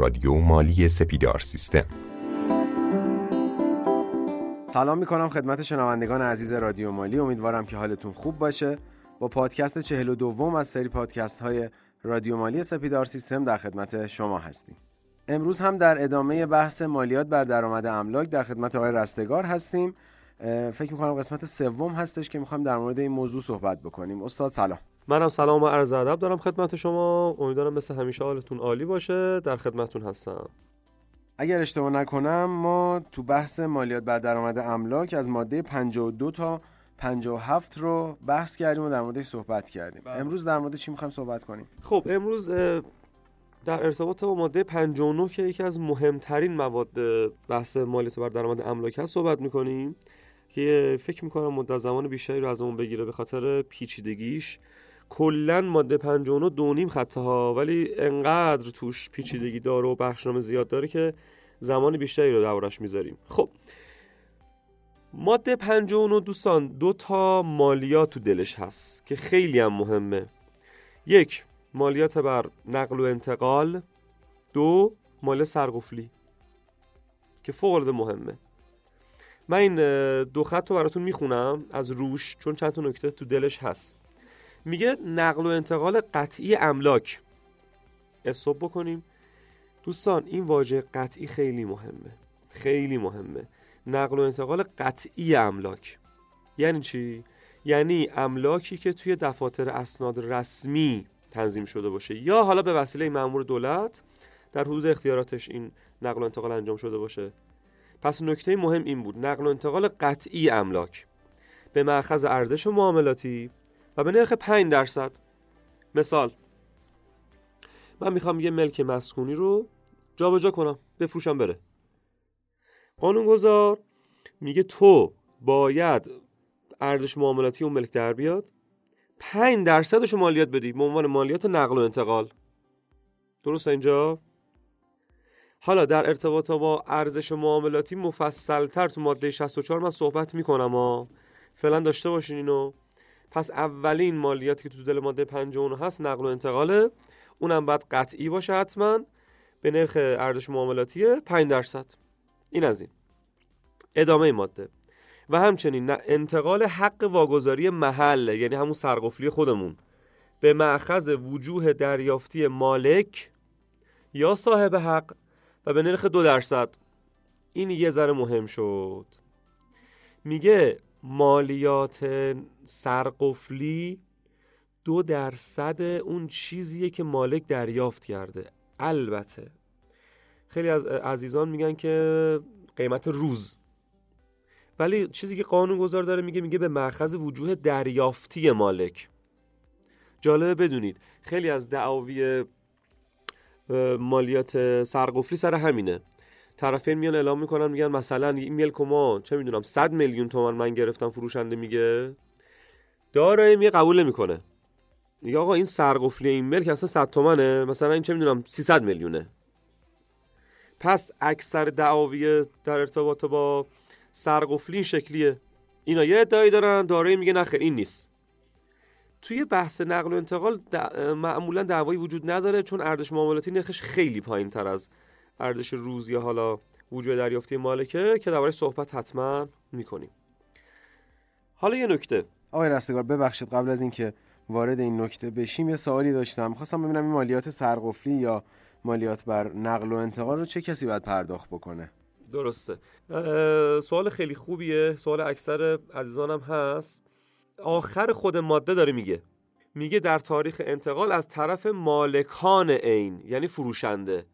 رادیو مالی سپیدار سیستم. سلام می‌کنم خدمت شنوندگان عزیز رادیو مالی. امیدوارم که حالتون خوب باشه. با پادکست چهل و دوم از سری پادکست های رادیو مالی سپیدار سیستم در خدمت شما هستیم. امروز هم در ادامه بحث مالیات بر درآمد املاک در خدمت آقای رستگار هستیم. فکر می‌کنم قسمت سوم هستش که می‌خوایم در مورد این موضوع صحبت بکنیم. استاد سلام. منم سلام و عرض ادب دارم خدمت شما. امیدوارم مثل همیشه حالتون عالی باشه. در خدمتتون هستم. اگر اشتباه نکنم ما تو بحث مالیات بر درآمد املاک از ماده 52 تا 57 رو بحث کردیم و در موردش صحبت کردیم. بله. امروز در مورد چی می‌خوایم صحبت کنیم؟ خب امروز در ارتباط با ماده 59 که یکی از مهمترین مواد بحث مالیات بر درآمد املاک هست صحبت می‌کنیم که فکر می‌کنم مدت زمان بیشتری رو از اون بگیره به خاطر پیچیدگیش. کلا ماده 59 دو نیم خطه ها ولی انقدر توش پیچیدگی داره و بخشنامه زیاد داره که زمان بیشتری رو دربارش می‌ذاریم. خب. ماده 59 دوستان دو تا مالیات تو دلش هست که خیلی هم مهمه. یک مالیات بر نقل و انتقال. دو مالیات سرقفلی که فوق العاده مهمه. من این دو خط رو براتون می‌خونم از روش چون چند تا نکته تو دلش هست. میگه نقل و انتقال قطعی املاک. اصاب بکنیم. دوستان این واژه قطعی خیلی مهمه. خیلی مهمه. نقل و انتقال قطعی املاک. یعنی چی؟ یعنی املاکی که توی دفاتر اسناد رسمی تنظیم شده باشه. یا حالا به وسیله مأمور دولت در حدود اختیاراتش این نقل و انتقال انجام شده باشه. پس نکته مهم این بود. نقل و انتقال قطعی املاک. به مأخذ ارزش و معاملاتی و به نرخ 5 درصد. مثال من می‌خوام یه ملک مسکونی رو جابجا کنم بفروشم بره. قانونگذار میگه تو باید ارزش معاملاتی اون ملک در بیاد 5 درصدش مالیات بدی به عنوان مالیات نقل و انتقال. درست اینجا؟ حالا در ارتباط با ارزش معاملاتی مفصلتر تو ماده 64 من صحبت می‌کنم ها. فعلا داشته باشین اینو. پس اولین مالیاتی که تو دل ماده 59 هست نقل و انتقاله. اونم باید قطعی باشه حتما. به نرخ ارزش معاملاتی 5 درصد. این از این. ادامه ماده. و همچنین انتقال حق واگذاری محل یعنی همون سرقفلی خودمون به معخذ وجوه دریافتی مالک یا صاحب حق و به نرخ دو درصد. این یه ذره مهم شد. میگه مالیات سرقفلی دو درصد اون چیزیه که مالک دریافت کرده. البته خیلی از عزیزان میگن که قیمت روز. ولی چیزی که قانون گذار داره میگه میگه به مرخز وجوه دریافتی مالک. جالبه بدونید خیلی از دعاوی مالیات سرقفلی سر همینه. طرفین میان اعلام می‌کنن میگن مثلا این ملک ما چه می‌دونم 100 میلیون تومان من گرفتم فروشنده میگه. داره میگه قبول نمی‌کنه. میگه آقا این سرقفلی این ملک اصلا 100 تومنه مثلا این چه می‌دونم 300 میلیونه. پس اکثر دعاوی در ارتباط با سرقفلی این شکلیه. اینا یه ادعایی دارن دارایی میگه نخیر این نیست. توی بحث نقل و انتقال معمولا دعوایی وجود نداره چون ارزش معاملاتی نرخش خیلی پایین تر از ارزش روز یا حالا وجود دریافتی مالکه که درباره صحبت حتما می‌کنیم. حالا یه نکته. آقای رستگار ببخشید قبل از اینکه وارد این نکته بشیم یه سوالی داشتم. خواستم ببینم این مالیات سرقفلی یا مالیات بر نقل و انتقال رو چه کسی باید پرداخت بکنه؟ درسته. سوال خیلی خوبیه. سوال اکثر عزیزانم هست. آخر خود ماده داره میگه. میگه در تاریخ انتقال از طرف مالکان عین یعنی فروشنده.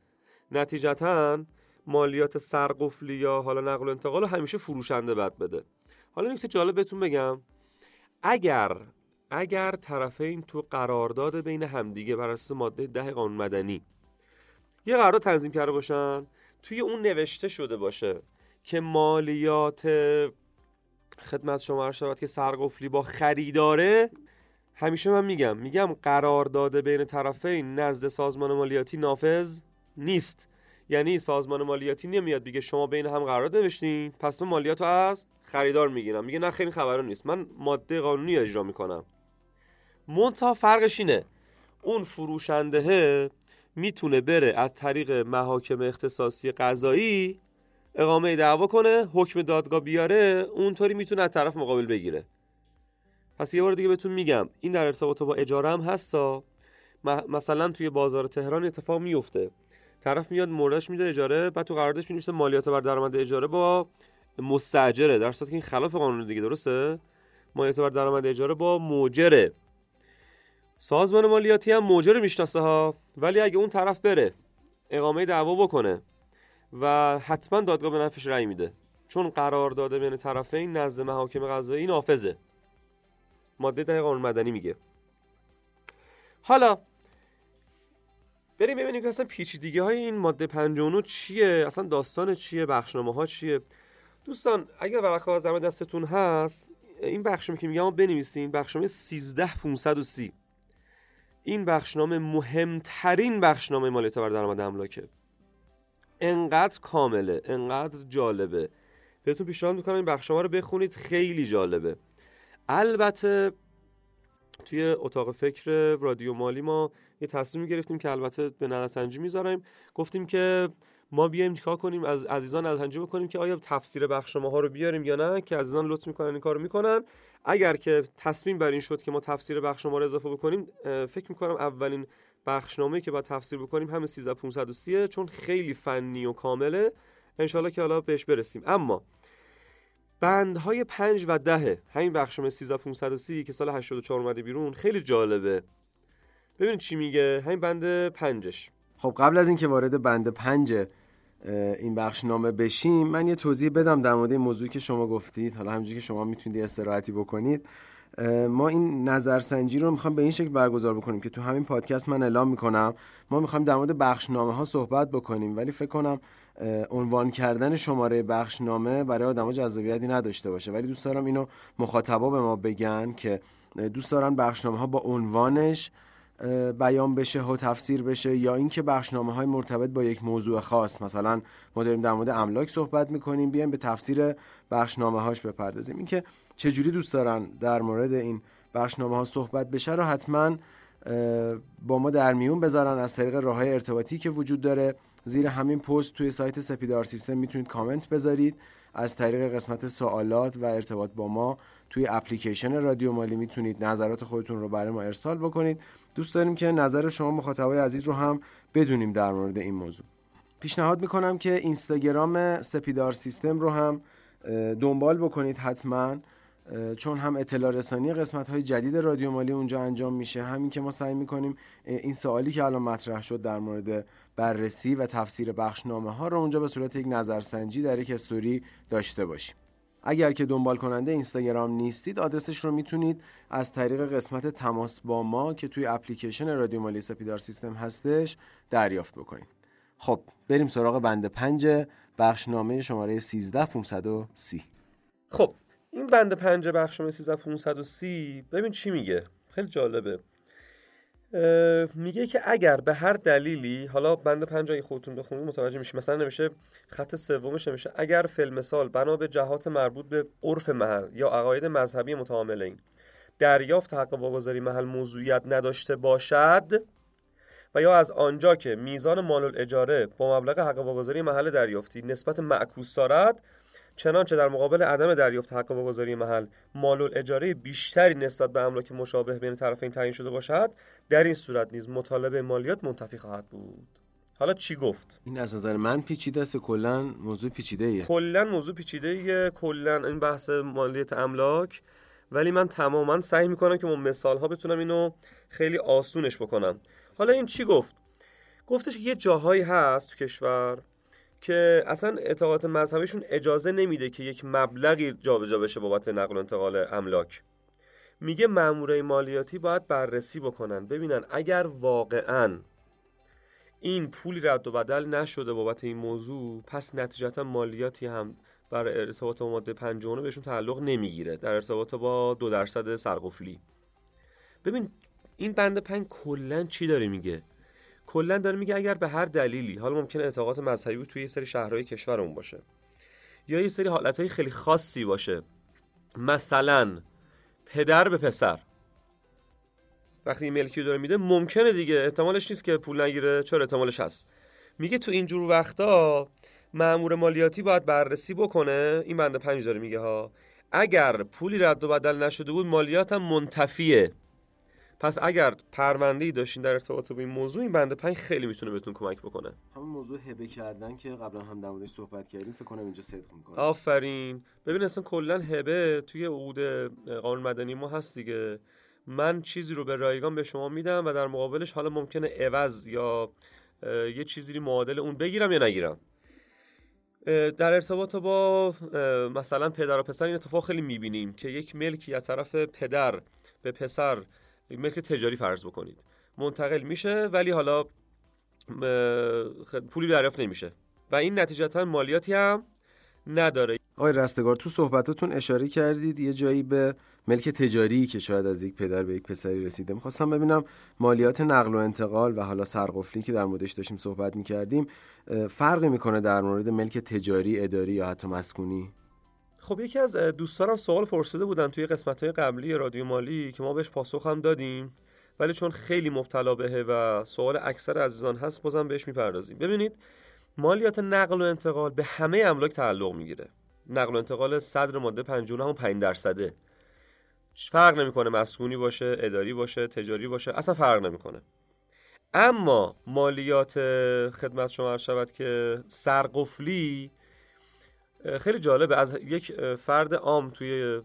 نتیجتا مالیات سرقفلی یا حالا نقل و انتقال رو همیشه فروشنده باید بده. حالا نکته جالب بهتون بگم. اگر اگر طرفین تو قرارداد بین همدیگه بر اساس ماده ده قانون مدنی یه قرارداد تنظیم کرده باشن توی اون نوشته شده باشه که مالیات خدمت شما شود که سرقفلی با خریداره همیشه من میگم میگم قرارداد بین طرفین نزد سازمان مالیاتی نافذ نیست. یعنی سازمان مالیاتی نمیاد بگه شما بین هم قرار نوشتین پس من مالیات رو از خریدار می‌گیرم. میگه نه خیلی خبرو نیست. من ماده قانونی اجرا می‌کنم. منتها فرقش اینه. اون فروشنده می‌تونه بره از طریق محاکم اختصاصی قضایی اقامه دعوا کنه حکم دادگاه بیاره اونطوری می‌تونه از طرف مقابل بگیره. پس یه بار دیگه بهتون میگم این در ارتباط با اجاره هم هستا مثلا توی بازار تهران اتفاق میفته طرف میاد موردش میده اجاره بعد تو قراردادش می‌نویسه مالیات بر درآمد اجاره با مستاجره. در صورتی که این خلاف قانون دیگه درسته؟ مالیات بر درآمد اجاره با موجره. سازمان مالیاتی هم موجر می‌شناسه ها ولی اگه اون طرف بره اقامه دعوا بکنه و حتما دادگاه به نفش رأی میده. چون قرار داده بین طرفین نزد محاکم قضایی نافذه ماده ده قانون مدنی میگه. حالا بریم ببینیم که اصلا پیچیدگی های این ماده 59 چیه؟ اصلا داستان چیه؟ بخشنامه ها چیه؟ دوستان اگر ورقه کاغذ دستتون هست این بخشنامه که میگم بنویسین بخشنامه 13530 این بخشنامه مهمترین بخشنامه مالیات بر درآمد املاکه. انقدر کامله انقدر جالبه. بهتون پیشنهاد می‌کنم این بخشنامه رو بخونید خیلی جالبه. البته توی اتاق فکر رادیو مالی ما یه تصمیم گرفتیم که البته به نظرسنجی می‌ذاریم. گفتیم که ما بیایم چیکار کنیم از عزیزان نظرسنجی بکنیم که آیا تفسیر بخش ها رو بیاریم یا نه که عزیزان لطف می‌کنن این کارو می‌کنن. اگر که تصمیم بر این شد که ما تفسیر بخش رو اضافه بکنیم فکر می‌کنم اولین بخشنامه که باید تفسیر بکنیم همه 13530 چون خیلی فنی و کامله. انشالله که حالا بهش برسیم. اما بندهای 5 و 10 همین بخشنامه 13530 که سال 84 اومده بیرون خیلی جالبه. ببینید چی میگه. همین بند پنجش. خب قبل از اینکه وارد بند پنج این بخش نامه بشیم من یه توضیح بدم در مورد موضوعی که شما گفتید. حالا همونجوری که شما می‌تونید استراحتی بکنید. ما این نظرسنجی رو می‌خوام به این شکل برگزار بکنیم که تو همین پادکست من اعلام می‌کنم. ما می‌خوایم در مورد بخشنامه ها صحبت بکنیم ولی فکر کنم عنوان کردن شماره بخشنامه برای آدما جذابیتی نداشته باشه. ولی دوست دارم اینو مخاطبا به ما بگن که دوست دارن بخشنامه ها با عنوانش بیان بشه و تفسیر بشه یا اینکه بخشنامه های مرتبط با یک موضوع خاص مثلا ما داریم در مورد املاک صحبت می‌کنیم بیایم به تفسیر بخشنامه هاش بپردازیم. اینکه چجوری دوست دارن در مورد این بخشنامه ها صحبت بشه رو حتما با ما در میون بذارن از طریق راه های ارتباطی که وجود داره. زیر همین پست توی سایت سپیدار سیستم می‌تونید کامنت بذارید. از طریق قسمت سوالات و ارتباط با ما توی اپلیکیشن رادیو مالی می‌تونید نظرات خودتون رو برای ما ارسال بکنید. دوست داریم که نظر شما مخاطبای عزیز رو هم بدونیم در مورد این موضوع. پیشنهاد می‌کنم که اینستاگرام سپیدار سیستم رو هم دنبال بکنید حتما چون هم اطلاع رسانی قسمت های جدید رادیو مالی اونجا انجام میشه. همین که ما سعی می‌کنیم این سوالی که الان مطرح شد در مورد بررسی و تفسیر بخشنامه ها رو اونجا به صورت یک نظرسنجی در یک استوری داشته باشیم. اگر که دنبال کننده اینستاگرام نیستید آدرسش رو می‌تونید از طریق قسمت تماس با ما که توی اپلیکیشن رادیو مالی سپیدار سیستم هستش دریافت بکنید. خب بریم سراغ بند پنج بخشنامه شماره 13530 خب این بند پنج بخشنامه 13530 ببین چی میگه؟ خیلی جالبه. میگه که اگر به هر دلیلی حالا بند پنجای خودتون بخونید متوجه میشه مثلا نمیشه خط سومش نمیشه اگر فیلم مثال بنا به جهات مربوط به عرف محل یا عقاید مذهبی متعاملین دریافت حق واگذاری محل موضوعیت نداشته باشد و یا از آنجا که میزان مال اجاره با مبلغ حق واگذاری محل دریافتی نسبت معکوس دارد چنانچه در مقابل عدم دریافت حق واگذاری محل مال اجاره بیشتری نسبت به املاک مشابه بین طرفین تعیین شده باشد در این صورت نیز مطالبه مالیات منتفی خواهد بود. حالا چی گفت؟ این از نظر من پیچیده است کلا موضوع پیچیده ایه کلا موضوع پیچیده ایه کلا این بحث مالیات املاک. ولی من تماما سعی می‌کنم که با مثال ها بتونم اینو خیلی آسونش بکنم. حالا این چی گفت؟ گفتش یه جاهایی هست تو کشور که اصلا اعتقادات مذهبیشون اجازه نمیده که یک مبلغی جابجا بشه بابت نقل و انتقال املاک. میگه مامورای مالیاتی باید بررسی بکنن. ببینن اگر واقعا این پولی رد و بدل نشده بابت این موضوع پس نتیجتا مالیاتی هم برای ارتباط با ماده 59 بهشون تعلق نمی‌گیره. در ارتباط با دو درصد سرقفلی. ببین این بند پنج کلا چی داره میگه؟ کلا داره میگه اگر به هر دلیلی حالا ممکنه اعتقاد مذهبی توی یه سری شهرهای کشورمون باشه یا یه سری حالتهای خیلی خاصی باشه. مثلا پدر به پسر. وقتی ملکی داره میده ممکنه دیگه احتمالش نیست که پول نگیره. چرا؟ احتمالش هست. میگه تو اینجور وقتا مأمور مالیاتی باید بررسی بکنه. این بنده پنج داره میگه ها. اگر پولی رد و بدل نشده بود مالیات هم منتفیه. پس اگر پرونده ای داشتین در ارتباط با این موضوع این بنده پنج خیلی می‌تونه بهتون کمک بکنه. همون موضوع هبه کردن که قبلا هم در موردش صحبت کردیم فکر کنم اینجا صدق می‌کنه آفرین. ببین اصلا کلا هبه توی عقود قانون مدنی ما هست دیگه. من چیزی رو به رایگان به شما میدم و در مقابلش حالا ممکنه عوض یا یه چیزی معادل اون بگیرم یا نگیرم. در ارتباط با مثلا پدر و پسر این اتفاق خیلی می‌بینیم که یک ملکی از طرف پدر به پسر ملک تجاری فرض بکنید. منتقل میشه ولی حالا پولی دریافت نمیشه. و این نتیجتا مالیاتی هم نداره. آقای رستگار تو صحبتاتون اشاره کردید یه جایی به ملک تجاری که شاید از یک پدر به یک پسری رسیده. می‌خواستم ببینم مالیات نقل و انتقال و حالا سرقفلی که در موردش داشتیم صحبت می‌کردیم فرقی می‌کنه در مورد ملک تجاری اداری یا حتی مسکونی؟ خب یکی از دوستانم سوال پرسیده بودن توی قسمت های قبلی رادیو مالی که ما بهش پاسخ هم دادیم ولی چون خیلی مبتلا بهه و سوال اکثر عزیزان هست بازم بهش می‌پردازیم. ببینید مالیات نقل و انتقال به همه املاک تعلق می‌گیره. نقل و انتقال صدر ماده 59 هم 5 درصده. فرق نمی‌کنه مسکونی باشه اداری باشه تجاری باشه اصلا فرق نمی‌کنه. اما مالیات خدمت شما شود که سرقفلی خیلی جالبه. از یک فرد عام توی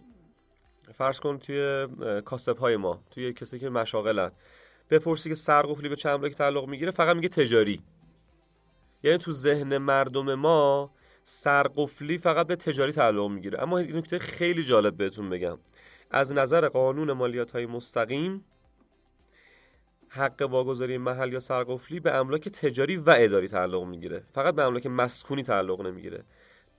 فرض کن توی کاسب های ما توی کسی که مشاغلن بپرسی که سرقفلی به چند املاک تعلق می‌گیره فقط میگه تجاری. یعنی تو ذهن مردم ما سرقفلی فقط به تجاری تعلق می‌گیره. اما این نکته خیلی جالب بهتون بگم. از نظر قانون مالیات های مستقیم حق واگذاری محل یا سرقفلی به املاک تجاری و اداری تعلق می‌گیره. فقط به املاک مسکونی تعلق نمی‌گیره.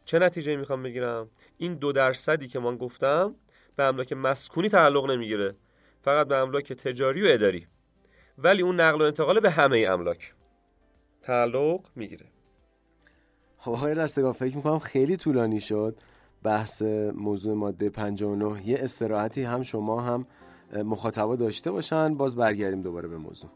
چه نتیجه می‌خوام بگیرم؟ این دو درصدی که من گفتم به املاک مسکونی تعلق نمی‌گیره. فقط به املاک تجاری و اداری. ولی اون نقل و انتقال به همه املاک تعلق می‌گیره. خب آقای رستگاه فکر می‌کنم خیلی طولانی شد. بحث موضوع ماده 59 یه استراحتی هم شما هم مخاطبا داشته باشن. باز برگردیم دوباره به موضوع.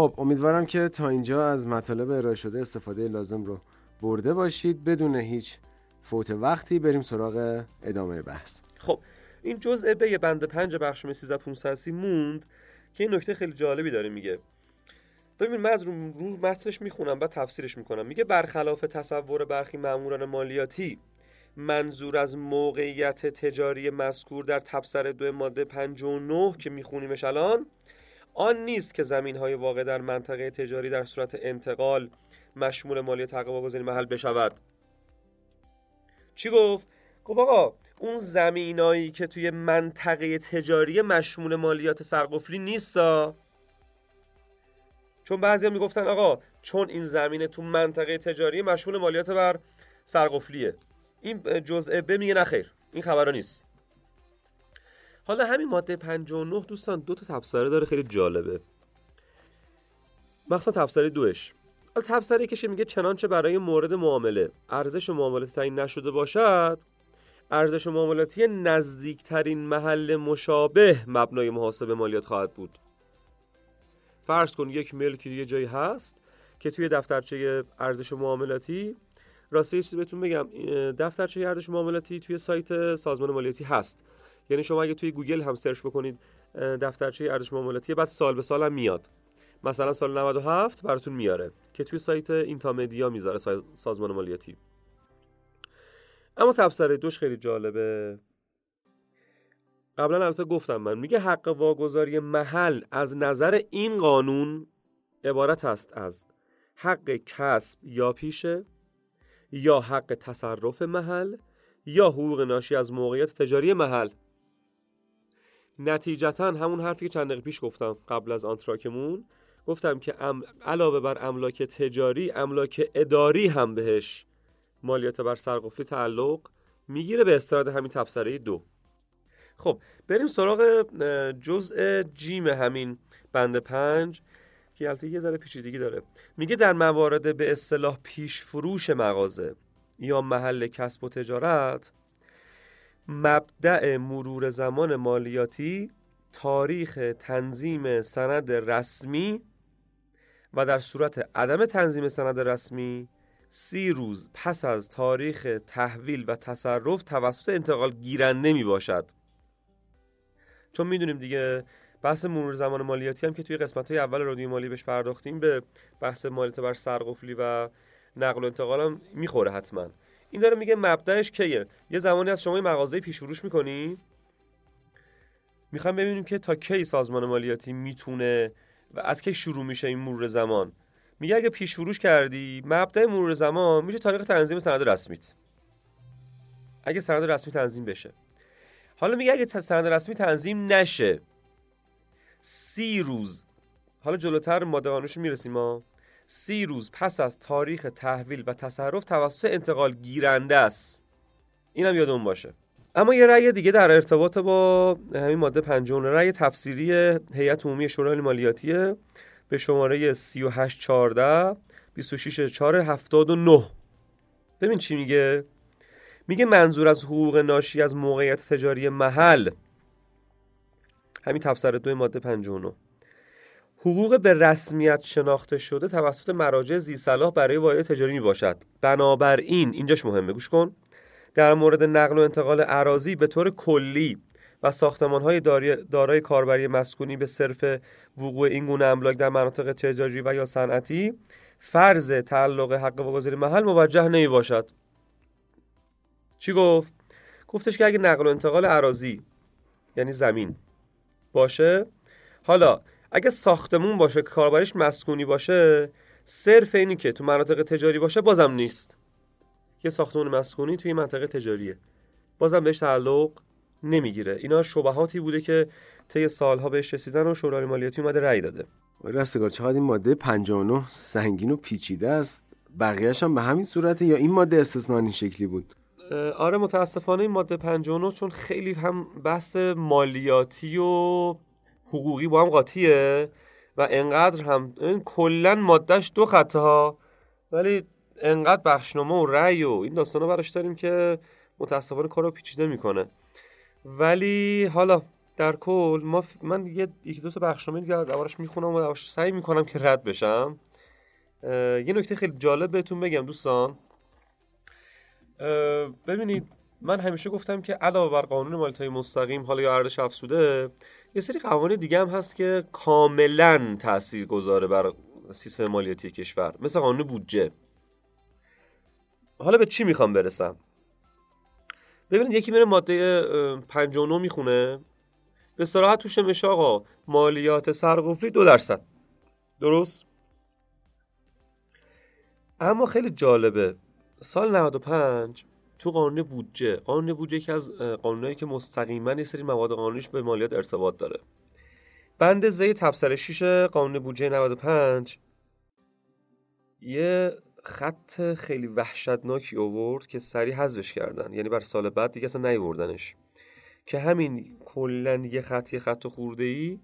خب امیدوارم که تا اینجا از مطالب ارائه شده استفاده لازم رو برده باشید. بدون هیچ فوت وقتی بریم سراغ ادامه بحث. خب این جزء به بند پنج بخش 13500 موند که این نکته خیلی جالبی داره. میگه ببین من از رو, رو متنش می‌خونم و تفسیرش می‌کنم. میگه برخلاف تصور برخی ماموران مالیاتی منظور از موقعیت تجاری مذکور در تبصر دو ماده 59 که میخونیمش الان آن نیست که زمین های واقع در منطقه تجاری در صورت انتقال مشمول مالی تقوا گذاری محل بشود. چی گفت؟ گفت آقا اون زمینایی که توی منطقه تجاری مشمول مالیات سرقفلی نیستا. چون بعضی هم می‌گفتن آقا چون این زمینه تو منطقه تجاری مشمول مالیات بر سرقفلیه. این جزء ب میگه نخیر. این خبرها نیست. حالا همین ماده 59 دوستان دو تا تبصره داره خیلی جالبه. مخصوصا تبصره دوش. تبصره کشی میگه چنانچه برای مورد معامله. ارزش معاملاتی تعیین نشده باشد ارزش معاملاتی نزدیکترین محل مشابه مبنای محاسبه مالیات خواهد بود. فرض کن یک ملکی یه جایی هست که توی دفترچه ارزش معاملاتی راستی چیزی بهتون بگم دفترچه ارزش معاملاتی توی سایت سازمان مالیاتی هست. یعنی شما اگه توی گوگل هم search بکنید دفترچه ارزش معاملاتی بعد سال به سال هم میاد. مثلا سال 97 براتون میاره که توی سایت intamedia می‌ذاره سازمان مالیاتی اما تبصره دوش خیلی جالبه. قبلا البته گفتم من میگه حق واگذاری محل از نظر این قانون عبارت است از حق کسب یا پیشه یا حق تصرف محل یا حقوق ناشی از موقعیت تجاری محل. نتیجتا همون حرفی که چند دقیقه پیش گفتم قبل از آنتراکمون گفتم که علاوه بر املاک تجاری املاک اداری هم بهش مالیات بر سرقفلی تعلق می‌گیره به استناد همین تبصره دو. خب بریم سراغ جزء جیم همین بند پنج که البته یه ذره پیچیدگی داره. میگه در موارد به اصطلاح پیش فروش مغازه یا محل کسب و تجارت مبدع مرور زمان مالیاتی تاریخ تنظیم سند رسمی و در صورت عدم تنظیم سند رسمی سی روز پس از تاریخ تحویل و تصرف توسط انتقال گیرنده می باشد چون می‌دونیم دیگه بحث مرور زمان مالیاتی هم که توی قسمت های اول رادیو مالی بهش پرداختیم به بحث مالیات بر سرقفلی و نقل و انتقال هم می‌خوره حتما. این داره میگه مبدأش کیه؟ یه زمانی از شما مغازه پیش فروش می‌کنی؟ می‌خوام ببینیم که تا کی سازمان مالیاتی می‌تونه و از کی شروع میشه این مرور زمان. میگه اگه پیش فروش کردی مبدأ مرور زمان میشه تاریخ تنظیم سند رسمیت. اگه سند رسمی تنظیم بشه. حالا میگه اگه سند رسمی تنظیم نشه سی روز. حالا جلوتر ماده قانونش می‌رسیم ما. سی روز پس از تاریخ تحویل و تصرف توسط انتقال گیرنده است. اینم یادمون باشه. اما یه رأی دیگه در ارتباط با همین ماده پنجم رأی تفسیری هیئت عمومی شورای مالیاتیه به شماره 3814 26479 ببین چی میگه؟ میگه منظور از حقوق ناشی از موقعیت تجاری محل. همین تفسیر دو ماده 59 حقوق به رسمیت شناخته شده توسط مراجع زیصلاح برای واحد تجاری می باشد بنابراین اینجاش مهمه. گوش کن. در مورد نقل و انتقال عراضی به طور کلی و ساختمان های دارای کاربری مسکونی به صرف وقوع این گونه املاک در مناطق تجاری و یا صنعتی فرض تعلق حق واگذاری محل موجه نمی باشد چی گفت؟ گفتش که اگه نقل و انتقال عراضی یعنی زمین باشه. حالا اگه ساختمون باشه که کاربریش مسکونی باشه صرف اینی که تو مناطق تجاری باشه بازم نیست. یه ساختمون مسکونی توی منطقه تجاریه. بازم بهش تعلق نمی‌گیره. اینا شبهاتی بوده که طی سالها بهش رسیدن و شورای مالیاتی اومده رأی داده. راستگار چقدر این ماده 59 سنگین و پیچیده است. بقیهش هم به همین صورته یا این ماده استثنا این شکلی بود؟ آره متاسفانه این ماده 59 چون خیلی هم بحث مالیاتی و حقوقی با هم قاطیه و انقدر هم کلا مادهش دو خطه ها ولی انقدر بخشنامه و رأی و این داستانا براش داریم که متاسفانه کارو پیچیده می‌کنه. ولی حالا در کل ما من یه یکی دو تا بخشنامه دیگه دربارش می‌خونم و سعی می‌کنم که رد بشم. یه نکته خیلی جالب بهتون بگم دوستان. ببینید من همیشه گفتم که علاوه بر قانون مالیات مستقیم حالا یا ارزش افزوده یه سری قوانین دیگه هم هست که کاملا تأثیر گذاره بر سیستم مالیاتی کشور. مثل قانون بودجه. حالا به چی می‌خوام برسم؟ ببینید یکی میره ماده 59 می‌خونه. به صراحت توش نمیشه آقا مالیات سرقفلی دو درصد. درست؟ اما خیلی جالبه. سال 95 تو قانون بودجه قانون بودجه یکی از قانونایی که مستقیما یه سری مواد قانونیش به مالیات ارتباط داره. بند زی تبصره 6 قانون بودجه 95 یه خط خیلی وحشتناکی آورد که سریع حذفش کردن. یعنی بر سال بعد دیگه اصلا نیوردنش. که همین کلا یه خط یه خط خورده ای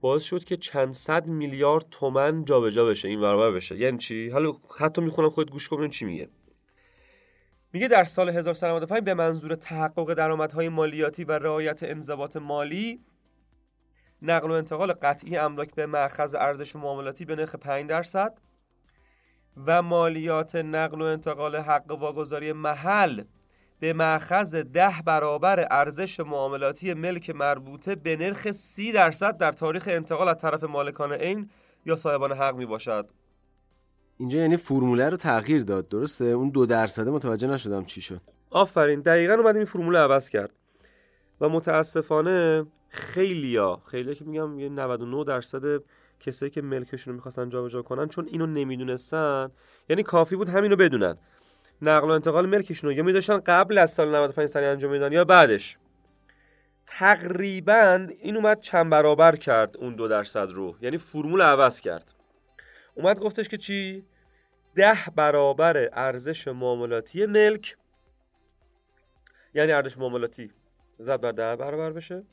باعث شد که چند صد میلیارد تومن جابجا بشه این برابر بشه. یعنی چی؟ حالا خطو می‌خونم خود گوش کن چی میگه. میگه در سال 1395 به منظور تحقق درآمدهای مالیاتی و رعایت انضباط مالی نقل و انتقال قطعی املاک به مأخذ ارزش معاملاتی به نرخ 5 درصد و مالیات نقل و انتقال حق واگذاری محل به مأخذ ده برابر ارزش معاملاتی ملک مربوطه به نرخ سی درصد در تاریخ انتقال از طرف مالکان عین یا صاحبان حق می باشد اینجا یعنی فرموله رو تغییر داد درسته؟ اون دو درصده متوجه نشدم چی شد. آفرین دقیقا اومدیم این فرموله عوض کرد. و متاسفانه خیلیا خیلیا که میگم یه 99 درصد کسایی که ملکشون رو می‌خواستن جابجا کنن چون اینو نمی‌دونستن یعنی کافی بود همینو بدونن. نقل و انتقال ملکشون رو یا میداشتن قبل از سال 95 سنی انجام میدن یا بعدش. تقریبا این اومد چند برابر کرد اون دو درصد رو یعنی فرمول عوض کرد. اومد گفتش که چی؟ ده برابر ارزش معاملاتی ملک یعنی ارزش معاملاتی زد بر ده برابر بشه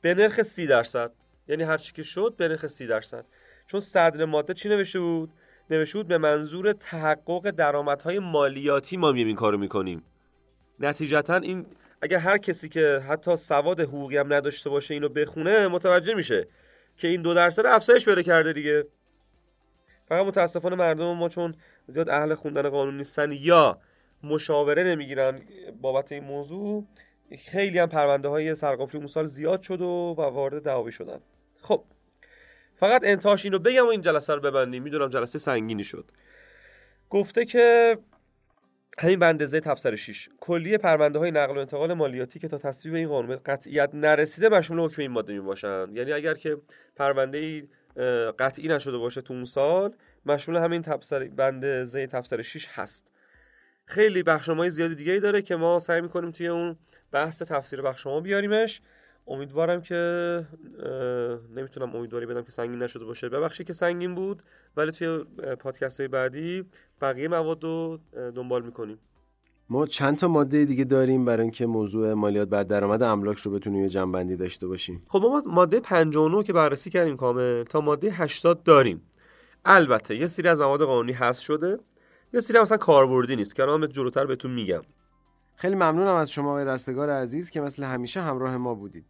به نرخ سی درصد. یعنی هر چی که شد به نرخ سی درصد. چون صدر ماده چی نوشته بود؟ نوشته بود به منظور تحقق درآمدهای مالیاتی ما مییم این کارو می‌کنیم. نتیجتا این اگر هر کسی که حتی سواد حقوقی هم نداشته باشه اینو بخونه متوجه میشه که این دو درصد افزایش پیدا کرده دیگه. فقط متاسفانه مردم ما چون زیاد اهل خوندن قانون نیستن یا مشاوره نمی‌گیرن بابت این موضوع خیلی هم پرونده های سرقفلی اون سال زیاد شد و, وارد دعاوی شدن. خب فقط انتهاش اینو بگم و این جلسه رو ببندیم. می‌دونم جلسه سنگینی شد. گفته که همین بندزه تبصر 6 کلیه پرونده های نقل و انتقال مالیاتی که تا تصویب این قانون قطعیت نرسیده مشمول حکم این ماده می باشند یعنی اگر که پرونده قطعی نشده باشه تو اون سال مشمول همین تبصر بند زی تبصر 6 هست. خیلی بخشنامه‌های زیادی دیگه ای داره که ما سعی می‌کنیم توی اون بحث تفسیر بخشنامه بیاریمش. امیدوارم که نمی‌تونم امیدواری بدم که سنگین نشده باشه. ببخشید که سنگین بود ولی توی پادکست های بعدی بقیه مواد رو دنبال می‌کنیم. ما چند تا ماده دیگه داریم برای اینکه موضوع مالیات بر درآمد املاک رو بتونیم یه جنبندی داشته باشیم. خب ما ماده 59 که بررسی کردیم کامل تا ماده 80 داریم. البته یه سری از مواد قانونی هست شده یه سری مثلا کاربردی نیست که الان جلوتر بهتون میگم. خیلی ممنونم از شما آقای رستگار عزیز که مثل همیشه همراه ما بودید.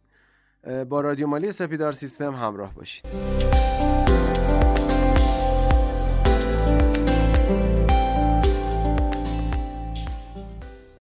با رادیو مالی سپیدار سیستم همراه باشید.